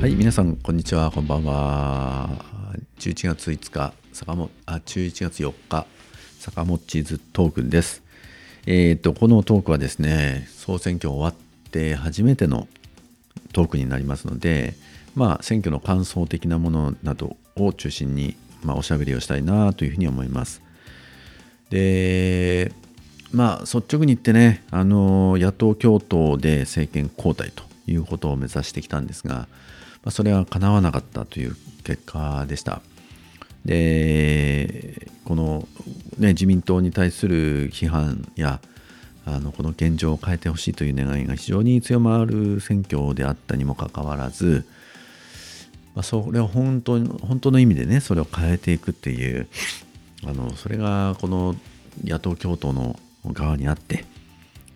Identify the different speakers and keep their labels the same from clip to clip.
Speaker 1: はい皆さんこんにちは。こんばんは。11月5日坂本あ11月4日坂本チーズトークンです。えっ、ー、とこのトークはですね総選挙終わって初めてのトークになりますのでまあ選挙の感想的なものなどを中心にまあ、おしゃべりをしたいなというふうに思います。でまあ率直に言ってねあの野党共闘で政権交代ということを目指してきたんですがまあ、それは叶わなかったという結果でした。でこの、ね、自民党に対する批判やあのこの現状を変えてほしいという願いが非常に強まる選挙であったにもかかわらず、まあ、それを本当本当の意味でねそれを変えていくっていうあのそれがこの野党共闘の側にあって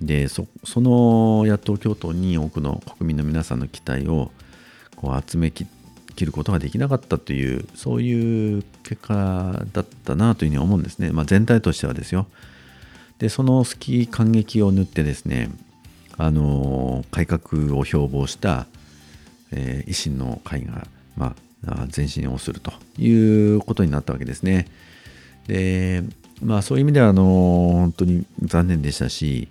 Speaker 1: でその野党共闘に多くの国民の皆さんの期待をこう集めき切ることができなかったというそういう結果だったなというふうに思うんですね、まあ、全体としてはですよ。でその隙感激を縫ってですねあの改革を標榜した、えー、維新の会が、まあ、前進をするということになったわけですね。でまあそういう意味ではあの本当に残念でしたし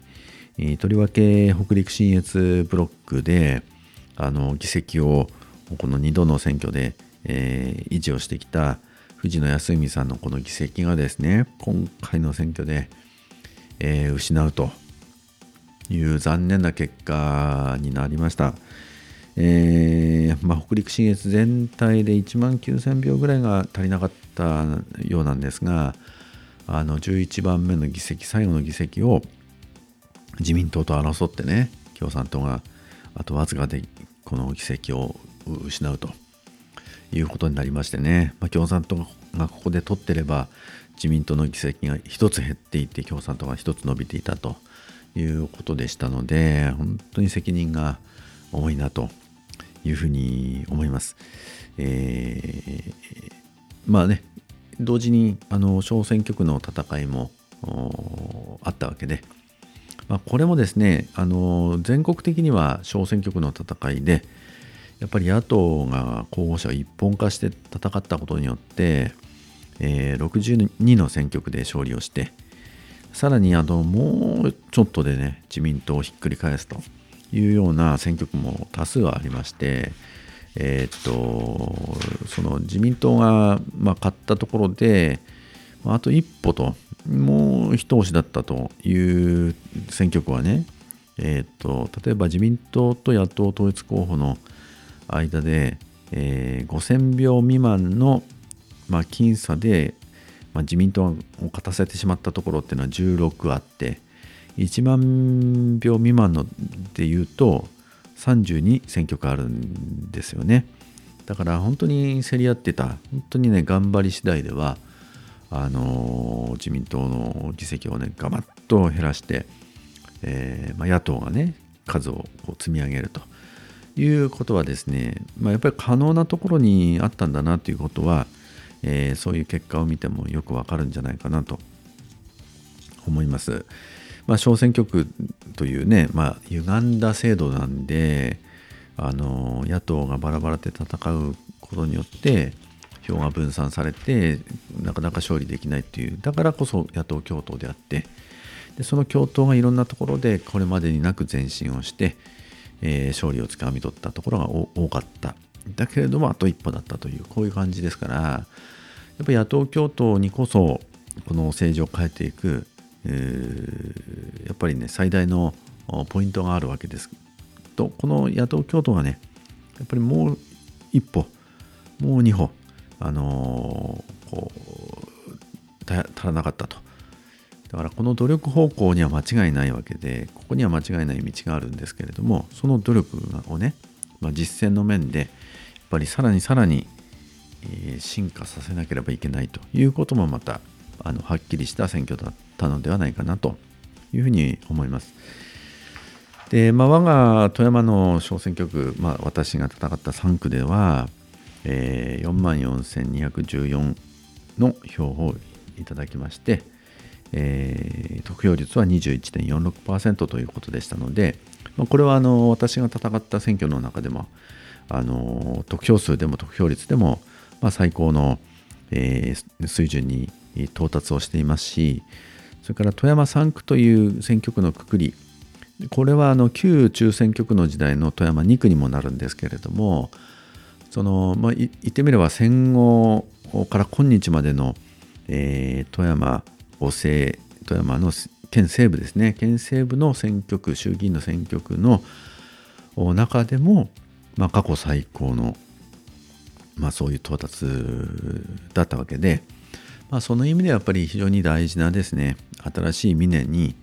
Speaker 1: とりわけ北陸信越ブロックであの議席をこの2度の選挙で、えー、維持をしてきた藤野康文さんのこの議席がですね今回の選挙で、えー、失うという残念な結果になりました。えーまあ、北陸信越全体で1万9000票ぐらいが足りなかったようなんですがあの11番目の議席最後の議席を自民党と争ってね共産党があとわずかでこの議席を失うということになりましてね、まあ、共産党がここで取ってれば自民党の議席が1つ減っていて共産党が1つ伸びていたということでしたので本当に責任が重いなというふうに思います。えー、まあね同時にあの小選挙区の戦いもあったわけで、まあ、これもですねあの全国的には小選挙区の戦いでやっぱり野党が候補者を一本化して戦ったことによって、えー、62の選挙区で勝利をしてさらにあのもうちょっとでね自民党をひっくり返すというような選挙区も多数ありましてえー、っとその自民党が、まあ、勝ったところであと一歩ともう一押しだったという選挙区はね、えー、っと例えば自民党と野党統一候補の間で、えー、5000票未満の、まあ、僅差で、まあ、自民党を勝たせてしまったところっていうのは16あって1万票未満のでいうと32選挙区あるんですよね。だから本当に競り合ってた本当にね頑張り次第ではあのー、自民党の議席をねガバッと減らして、えーまあ、野党がね数をこう積み上げると。いうことはですね、まあ、やっぱり可能なところにあったんだなということは、えー、そういう結果を見てもよくわかるんじゃないかなと思います。まあ、小選挙区というね、まあ、歪んだ制度なんで、あの野党がバラバラで戦うことによって票が分散されてなかなか勝利できないというだからこそ野党共闘であってでその共闘がいろんなところでこれまでになく前進をして、えー、勝利をつかみ取ったところが多かった。だけれどもあと一歩だったというこういう感じですからやっぱり野党共闘にこそこの政治を変えていく、えー、やっぱりね最大のポイントがあるわけですとこの野党共闘がねやっぱりもう一歩もう二歩あのー、こう足らなかったとだからこの努力方向には間違いないわけでここには間違いない道があるんですけれどもその努力をね、まあ、実践の面でやっぱりさらにさらに進化させなければいけないということもまたあのはっきりした選挙だったのではないかなというふうに思います。で、まあ、我が富山の小選挙区、まあ、私が戦った3区では、えー、44,214の票をいただきまして、えー、得票率は21.46%ということでしたので、まあ、これはあの私が戦った選挙の中でもあの得票数でも得票率でも、まあ、最高の、えー、水準に到達をしていますしそれから富山3区という選挙区のくくりこれはあの旧中選挙区の時代の富山2区にもなるんですけれどもその、まあ、言ってみれば戦後から今日までの、えー、富山五政富山の県西部ですね県西部の選挙区衆議院の選挙区の中でも、まあ、過去最高の、まあ、そういう到達だったわけで、まあ、その意味ではやっぱり非常に大事なですね新しい未年に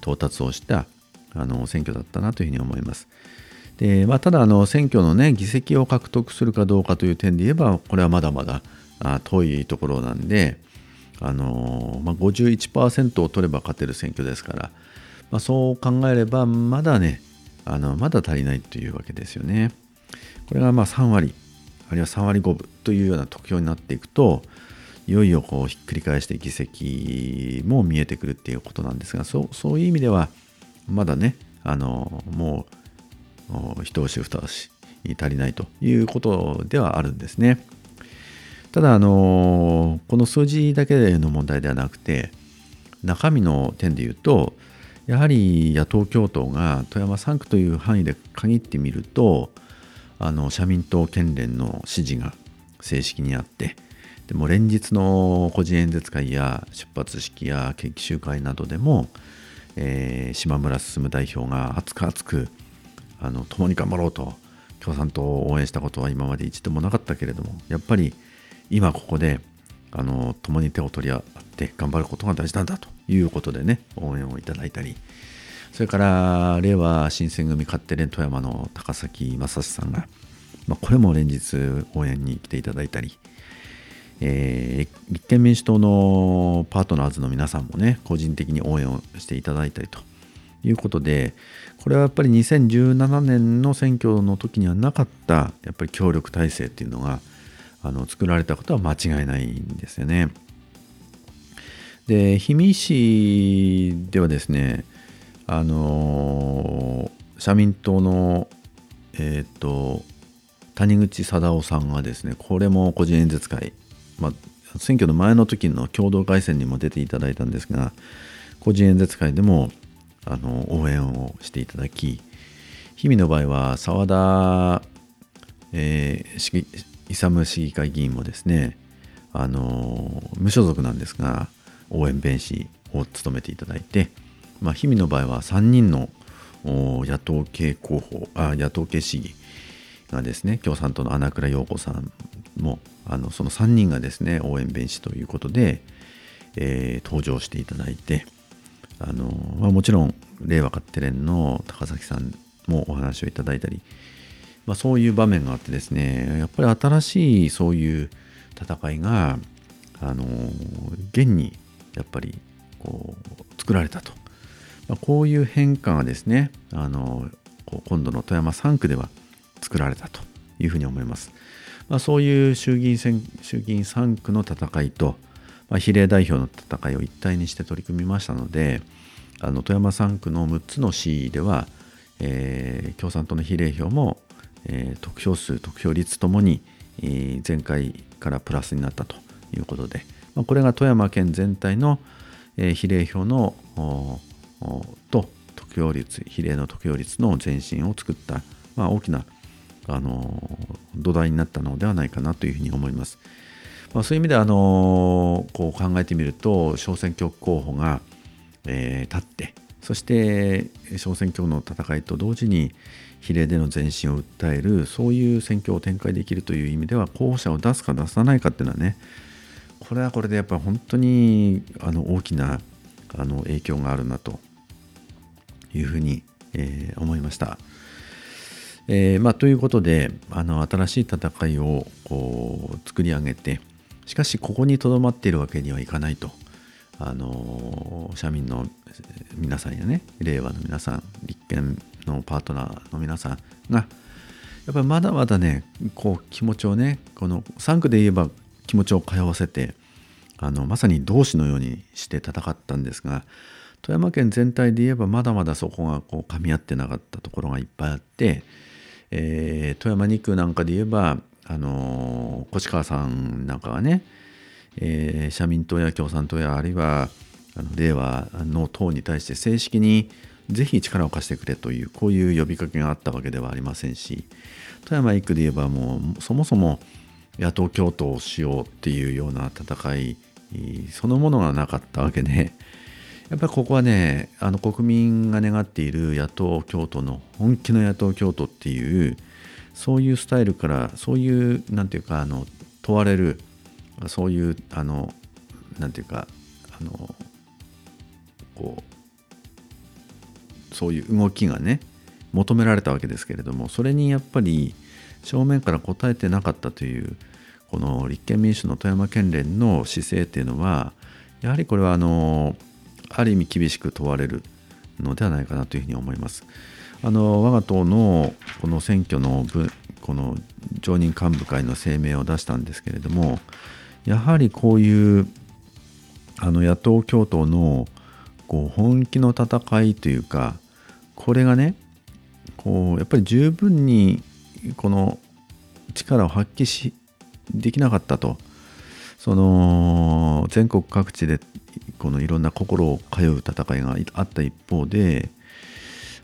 Speaker 1: 到達をしたあの選挙だったなというふうに思います。でまあ、ただあの選挙のね議席を獲得するかどうかという点で言えばこれはまだまだ遠いところなんであの、まあ、51%を取れば勝てる選挙ですから、まあ、そう考えればまだねあのまだ足りないというわけですよね。これがまあ3割あるいは3割5分というような得票になっていくといよいよこうひっくり返して議席も見えてくるっていうことなんですがそうそういう意味ではまだねあのもう一押し二押し足りないということではあるんですね。ただあのこの数字だけの問題ではなくて中身の点で言うとやはり野党共闘が富山3区という範囲で限ってみるとあの社民党県連の支持が正式にあってでも連日の個人演説会や出発式や決起集会などでも、えー、島村進代表が熱く熱くあの共に頑張ろうと共産党を応援したことは今まで一度もなかったけれどもやっぱり今ここであの共に手を取り合って頑張ることが大事なんだということでね応援をいただいたり。それから令和新選組勝手連富山の高崎正史さんが、まあ、これも連日応援に来ていただいたり、えー、立憲民主党のパートナーズの皆さんもね個人的に応援をしていただいたりということでこれはやっぱり2017年の選挙の時にはなかったやっぱり協力体制っていうのがあの作られたことは間違いないんですよね。で氷見市ではですねあの社民党のえっ、ー、と谷口貞夫さんがですねこれも個人演説会、まあ、選挙の前の時の共同会戦にも出ていただいたんですが個人演説会でもあの応援をしていただき氷見の場合は澤田、えー、勇市議会議員もですねあの無所属なんですが応援弁士を務めていただいて、まあ、氷見の場合は3人の野党系候補あ野党系市議がですね共産党の穴倉陽子さんもあのその3人がですね応援弁士ということで、えー、登場していただいてあの、まあ、もちろん令和勝手連の高崎さんもお話をいただいたり、まあ、そういう場面があってですねやっぱり新しいそういう戦いがあの現にやっぱりこう作られたと、まあ、こういう変化がですねあの今度の富山3区では作られたというふうに思います。まあ、そういう衆議院選衆議院3区の戦いと、まあ、比例代表の戦いを一体にして取り組みましたのであの富山3区の6つの市では、えー、共産党の比例票も、えー、得票数得票率ともに、えー、前回からプラスになったということで、まあ、これが富山県全体の、えー、比例票のと得票率比例の得票率の前進を作った、まあ、大きなあの土台になったのではないかなというふうに思います。まあ、そういう意味であのこう考えてみると小選挙区候補が、えー、立ってそして小選挙の戦いと同時に比例での前進を訴えるそういう選挙を展開できるという意味では候補者を出すか出さないかっていうのはねこれはこれでやっぱ本当にあの大きなあの影響があるなというふうに、えー、思いました。えーまあ、ということであの新しい戦いをこう作り上げてしかしここにとどまっているわけにはいかないとあの社民の皆さんやね令和の皆さん立憲のパートナーの皆さんがやっぱりまだまだねこう気持ちをねこの3区で言えば気持ちを通わせてあのまさに同志のようにして戦ったんですが富山県全体で言えばまだまだそこがこう噛み合ってなかったところがいっぱいあって、えー、富山2区なんかで言えば、あのー、越川さんなんかがね、えー、社民党や共産党やあるいはあの令和の党に対して正式にぜひ力を貸してくれというこういう呼びかけがあったわけではありませんし富山1区で言えばもうそもそも野党共闘をしようっていうような戦いそのものがなかったわけで やっぱりここはねあの国民が願っている野党共闘の本気の野党共闘っていうそういうスタイルからそういうなんていうかあの問われるそういうあのなんていうかあのこうそういう動きがね求められたわけですけれどもそれにやっぱり正面から答えてなかったというこの立憲民主の富山県連の姿勢っていうのはやはりこれはあのある意味厳しく問われるのではないかなというふうに思います。あの我が党のこの選挙のこの常任幹部会の声明を出したんですけれどもやはりこういうあの野党共闘のこう本気の戦いというかこれがねこうやっぱり十分にこの力を発揮しできなかったと。その全国各地でこのいろんな心を通う戦いがあった一方で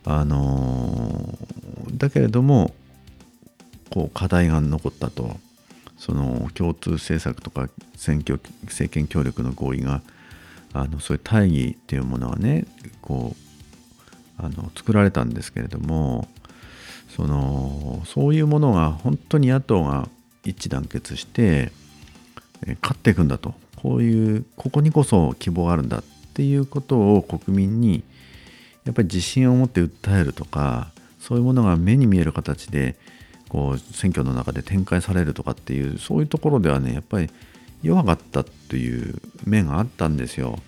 Speaker 1: あのだけれどもこう課題が残ったと。その共通政策とか選挙政権協力の合意があのそういう大義っていうものはねこうあの作られたんですけれどもそのそういうものが本当に野党が一致団結して勝っていくんだとこういうここにこそ希望があるんだっていうことを国民にやっぱり自信を持って訴えるとかそういうものが目に見える形でこう選挙の中で展開されるとかっていうそういうところではねやっぱり弱かったという面があったんですよ。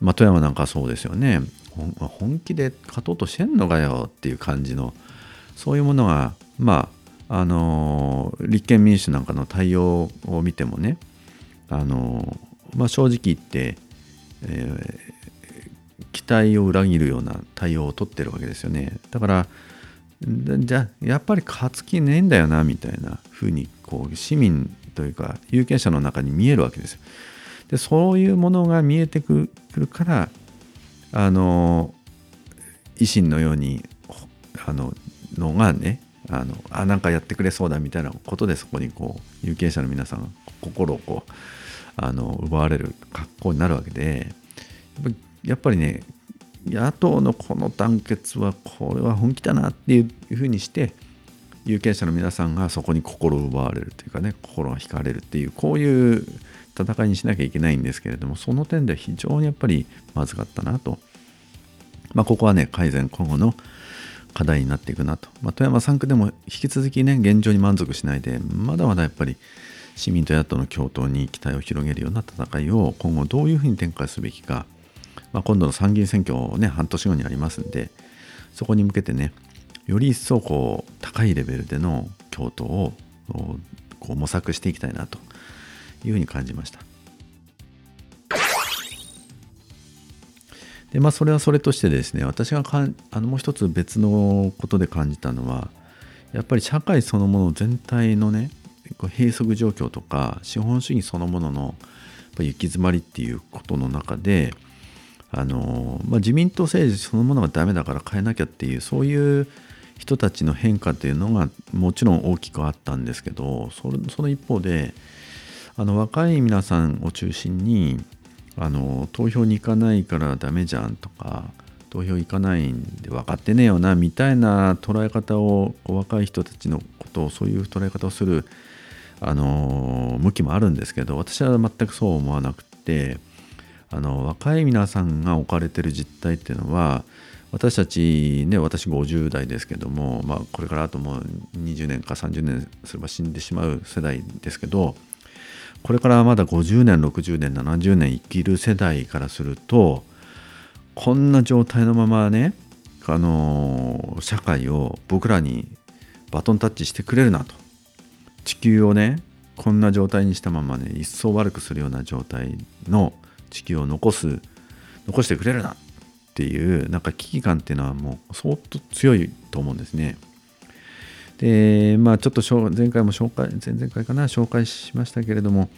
Speaker 1: まあ、富山なんかそうですよね本気で勝とうとしてんのかよっていう感じのそういうものがまああの立憲民主なんかの対応を見てもねあの、まあ、正直言って、えー、期待を裏切るような対応を取ってるわけですよねだからじゃあやっぱり勝つ気ねえんだよなみたいな風にこう市民というか有権者の中に見えるわけですよ。でそういうものが見えてくるからあの維新のようにあののがねあのあなんかやってくれそうだみたいなことでそこにこう有権者の皆さんが心をこうあの奪われる格好になるわけでやっぱりね野党のこの団結はこれは本気だなっていうふうにして有権者の皆さんがそこに心を奪われるというかね心が惹かれるっていうこういう戦いにしなきゃいけないんですけれどもその点では非常にやっぱりまずかったなと。まあ、ここはね改善今後の課題になっていくなと、まあ、富山3区でも引き続きね現状に満足しないでまだまだやっぱり市民と野党の共闘に期待を広げるような戦いを今後どういうふうに展開すべきか、まあ、今度の参議院選挙をね半年後にありますんでそこに向けてねより一層こう高いレベルでの共闘をこう模索していきたいなと。いうふうに感じました。でまあそれはそれとしてですね私がかんあのもう一つ別のことで感じたのはやっぱり社会そのもの全体のね閉塞状況とか資本主義そのものの行き詰まりっていうことの中であの、まあ、自民党政治そのものがダメだから変えなきゃっていうそういう人たちの変化っていうのがもちろん大きくあったんですけどその一方であの若い皆さんを中心にあの投票に行かないからダメじゃんとか投票行かないんで分かってねえよなみたいな捉え方を若い人たちのことをそういう捉え方をするあの向きもあるんですけど私は全くそう思わなくてあの若い皆さんが置かれてる実態っていうのは私たちね私50代ですけども、まあ、これからあともう20年か30年すれば死んでしまう世代ですけどこれからまだ50年60年70年生きる世代からするとこんな状態のままねあの社会を僕らにバトンタッチしてくれるなと地球をねこんな状態にしたままね一層悪くするような状態の地球を残す残してくれるなっていうなんか危機感っていうのはもう相当強いと思うんですね。でまあちょっと前回も紹介前々回かな紹介しましたけれども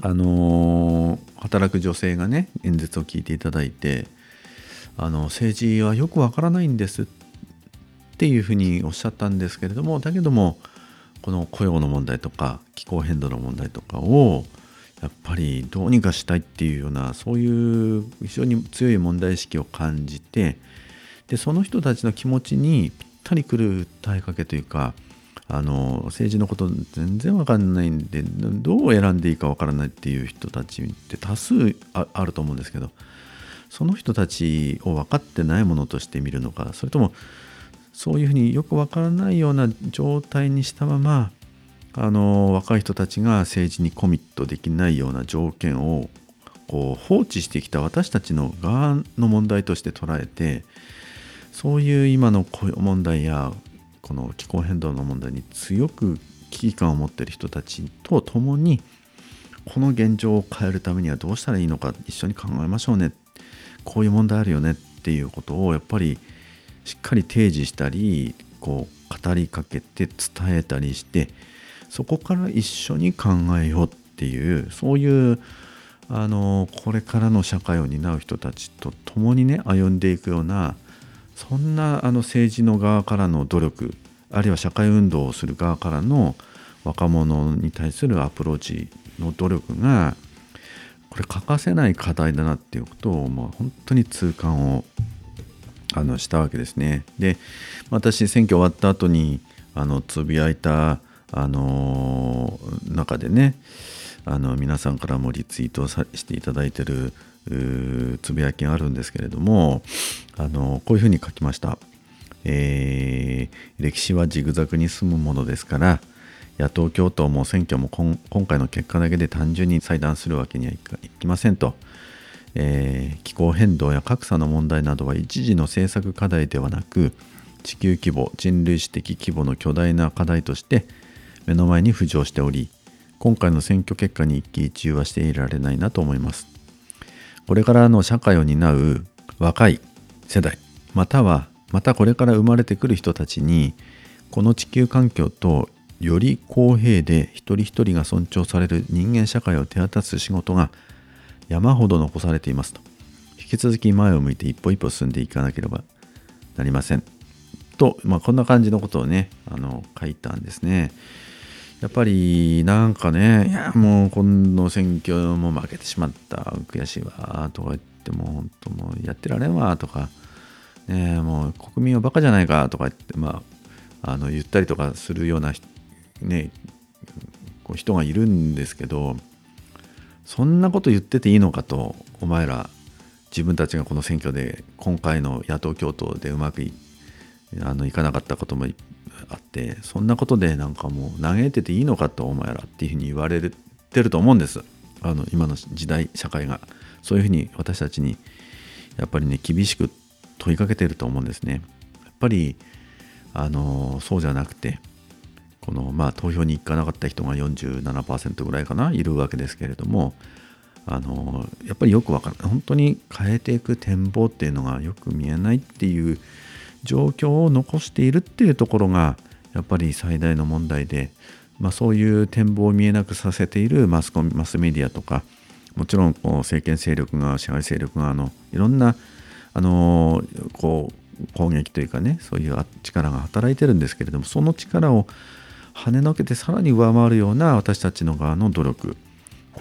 Speaker 1: あの働く女性がね演説を聞いていただいてあの政治はよくわからないんですっていうふうにおっしゃったんですけれどもだけどもこの雇用の問題とか気候変動の問題とかをやっぱりどうにかしたいっていうようなそういう非常に強い問題意識を感じてでその人たちの気持ちにぴったりくる訴えかけというかあの政治のこと全然わかんないんでどう選んでいいかわからないっていう人たちって多数あると思うんですけどその人たちを分かってないものとして見るのかそれともそういうふうによくわからないような状態にしたままあの若い人たちが政治にコミットできないような条件をこう放置してきた私たちの側の問題として捉えてそういう今の雇用問題やこの気候変動の問題に強く危機感を持っている人たちと共にこの現状を変えるためにはどうしたらいいのか一緒に考えましょうね。こういう問題あるよね。っていうことをやっぱりしっかり提示したりこう語りかけて伝えたりしてそこから一緒に考えようっていうそういうあのこれからの社会を担う人たちと共にね歩んでいくようなそんなあの政治の側からの努力あるいは社会運動をする側からの若者に対するアプローチの努力がこれ欠かせない課題だなっていうことを、まあ、本当に痛感をあのしたわけですね。で私選挙終わった後にあのつぶやいたあの中でねあの皆さんからもリツイートしていただいてるつぶやきがあるんですけれどもあのこういうふうに書きました、えー、歴史はジグザグに進むものですから野党共闘も選挙も今回の結果だけで単純に裁断するわけにはいきませんと、えー、気候変動や格差の問題などは一時の政策課題ではなく地球規模人類史的規模の巨大な課題として目の前に浮上しており今回の選挙結果に一喜一憂はしていられないなと思います。これからの社会を担う若い世代またはまたこれから生まれてくる人たちにこの地球環境とより公平で一人一人が尊重される人間社会を手渡す仕事が山ほど残されていますと引き続き前を向いて一歩一歩進んでいかなければなりませんと、まあ、こんな感じのことをねあの書いたんですね。やっぱりなんかね、いや、もう今度選挙も負けてしまった、悔しいわ、とか言っても、本当もうやってられんわ、とか、ね、もう国民はバカじゃないか、とか言って、まあ、あの言ったりとかするような、ね、こう人がいるんですけど、そんなこと言ってていいのかと、お前ら、自分たちがこの選挙で、今回の野党共闘でうまくいあのいかなかったこともあってそんなことでなんかもう嘆いてていいのかとお前らっていうふうに言われてると思うんです。あの今の時代社会が。そういうふうに私たちにやっぱりね厳しく問いかけてると思うんですね。やっぱりあのそうじゃなくてこのまあ投票に行かなかった人が47%ぐらいかないるわけですけれどもあのやっぱりよくわからない本当に変えていく展望っていうのがよく見えないっていう状況を残しているっていうところがやっぱり最大の問題で、まあ、そういう展望を見えなくさせているマスコミマスメディアとかもちろんこう政権勢力側支配勢力側のいろんなあのこう攻撃というかねそういう力が働いてるんですけれどもその力を跳ねのけてさらに上回るような私たちの側の努力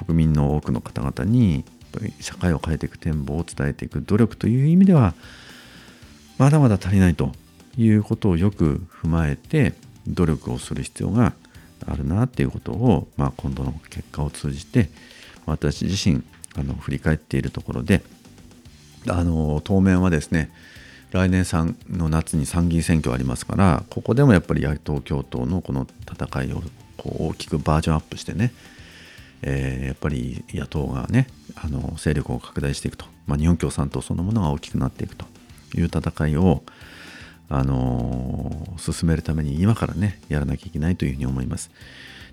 Speaker 1: 国民の多くの方々に社会を変えていく展望を伝えていく努力という意味ではまだまだ足りないということをよく踏まえて努力をする必要があるなっていうことを、まあ、今度の結果を通じて私自身あの振り返っているところであの当面はですね来年3の夏に参議院選挙ありますからここでもやっぱり野党共闘のこの戦いをこう大きくバージョンアップしてね、えー、やっぱり野党がねあの勢力を拡大していくと、まあ、日本共産党そのものが大きくなっていくと。いう戦いを、あのー、進めるために今からねやらなきゃいけないというふうに思います。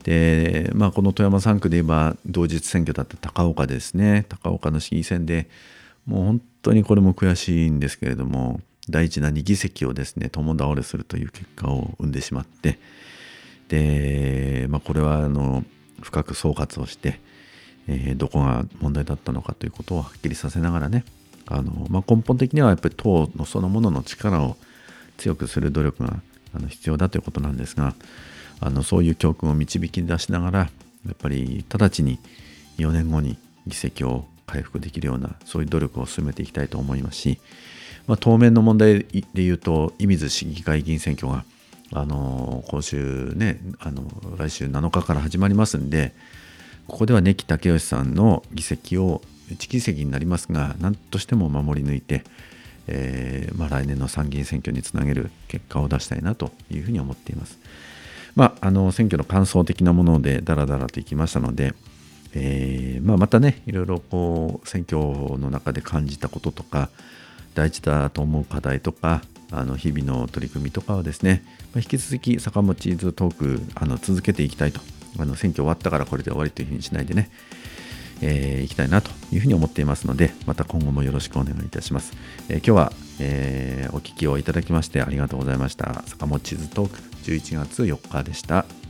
Speaker 1: で、まあ、この富山3区で言えば同日選挙だった高岡ですね高岡の市議選でもう本当にこれも悔しいんですけれども大事な2議席をですね共倒れするという結果を生んでしまってで、まあ、これはあの深く総括をして、えー、どこが問題だったのかということをはっきりさせながらねあの、まあ、根本的にはやっぱり党のそのものの力を強くする努力があの必要だということなんですがあのそういう教訓を導き出しながらやっぱり直ちに4年後に議席を回復できるようなそういう努力を進めていきたいと思いますし、まあ、当面の問題で言うと射水市議会議員選挙があの今週ねあの来週7日から始まりますんでここでは根木武義さんの議席を1議席になりますが何としても守り抜いて、えー、まあ、来年の参議院選挙につなげる結果を出したいなというふうに思っています。まあ、あの選挙の感想的なものでだらだらといきましたので、えー、まあ、またねいろいろこう選挙の中で感じたこととか大事だと思う課題とかあの日々の取り組みとかをですね、まあ、引き続き坂本チーズトークあの続けていきたいとあの選挙終わったからこれで終わりというふうにしないでね、えー、いきたいなというふうに思っていますのでまた今後もよろしくお願いいたします、えー、今日は、えー、お聞きをいただきましてありがとうございました。坂本地図トーク11月4日でした。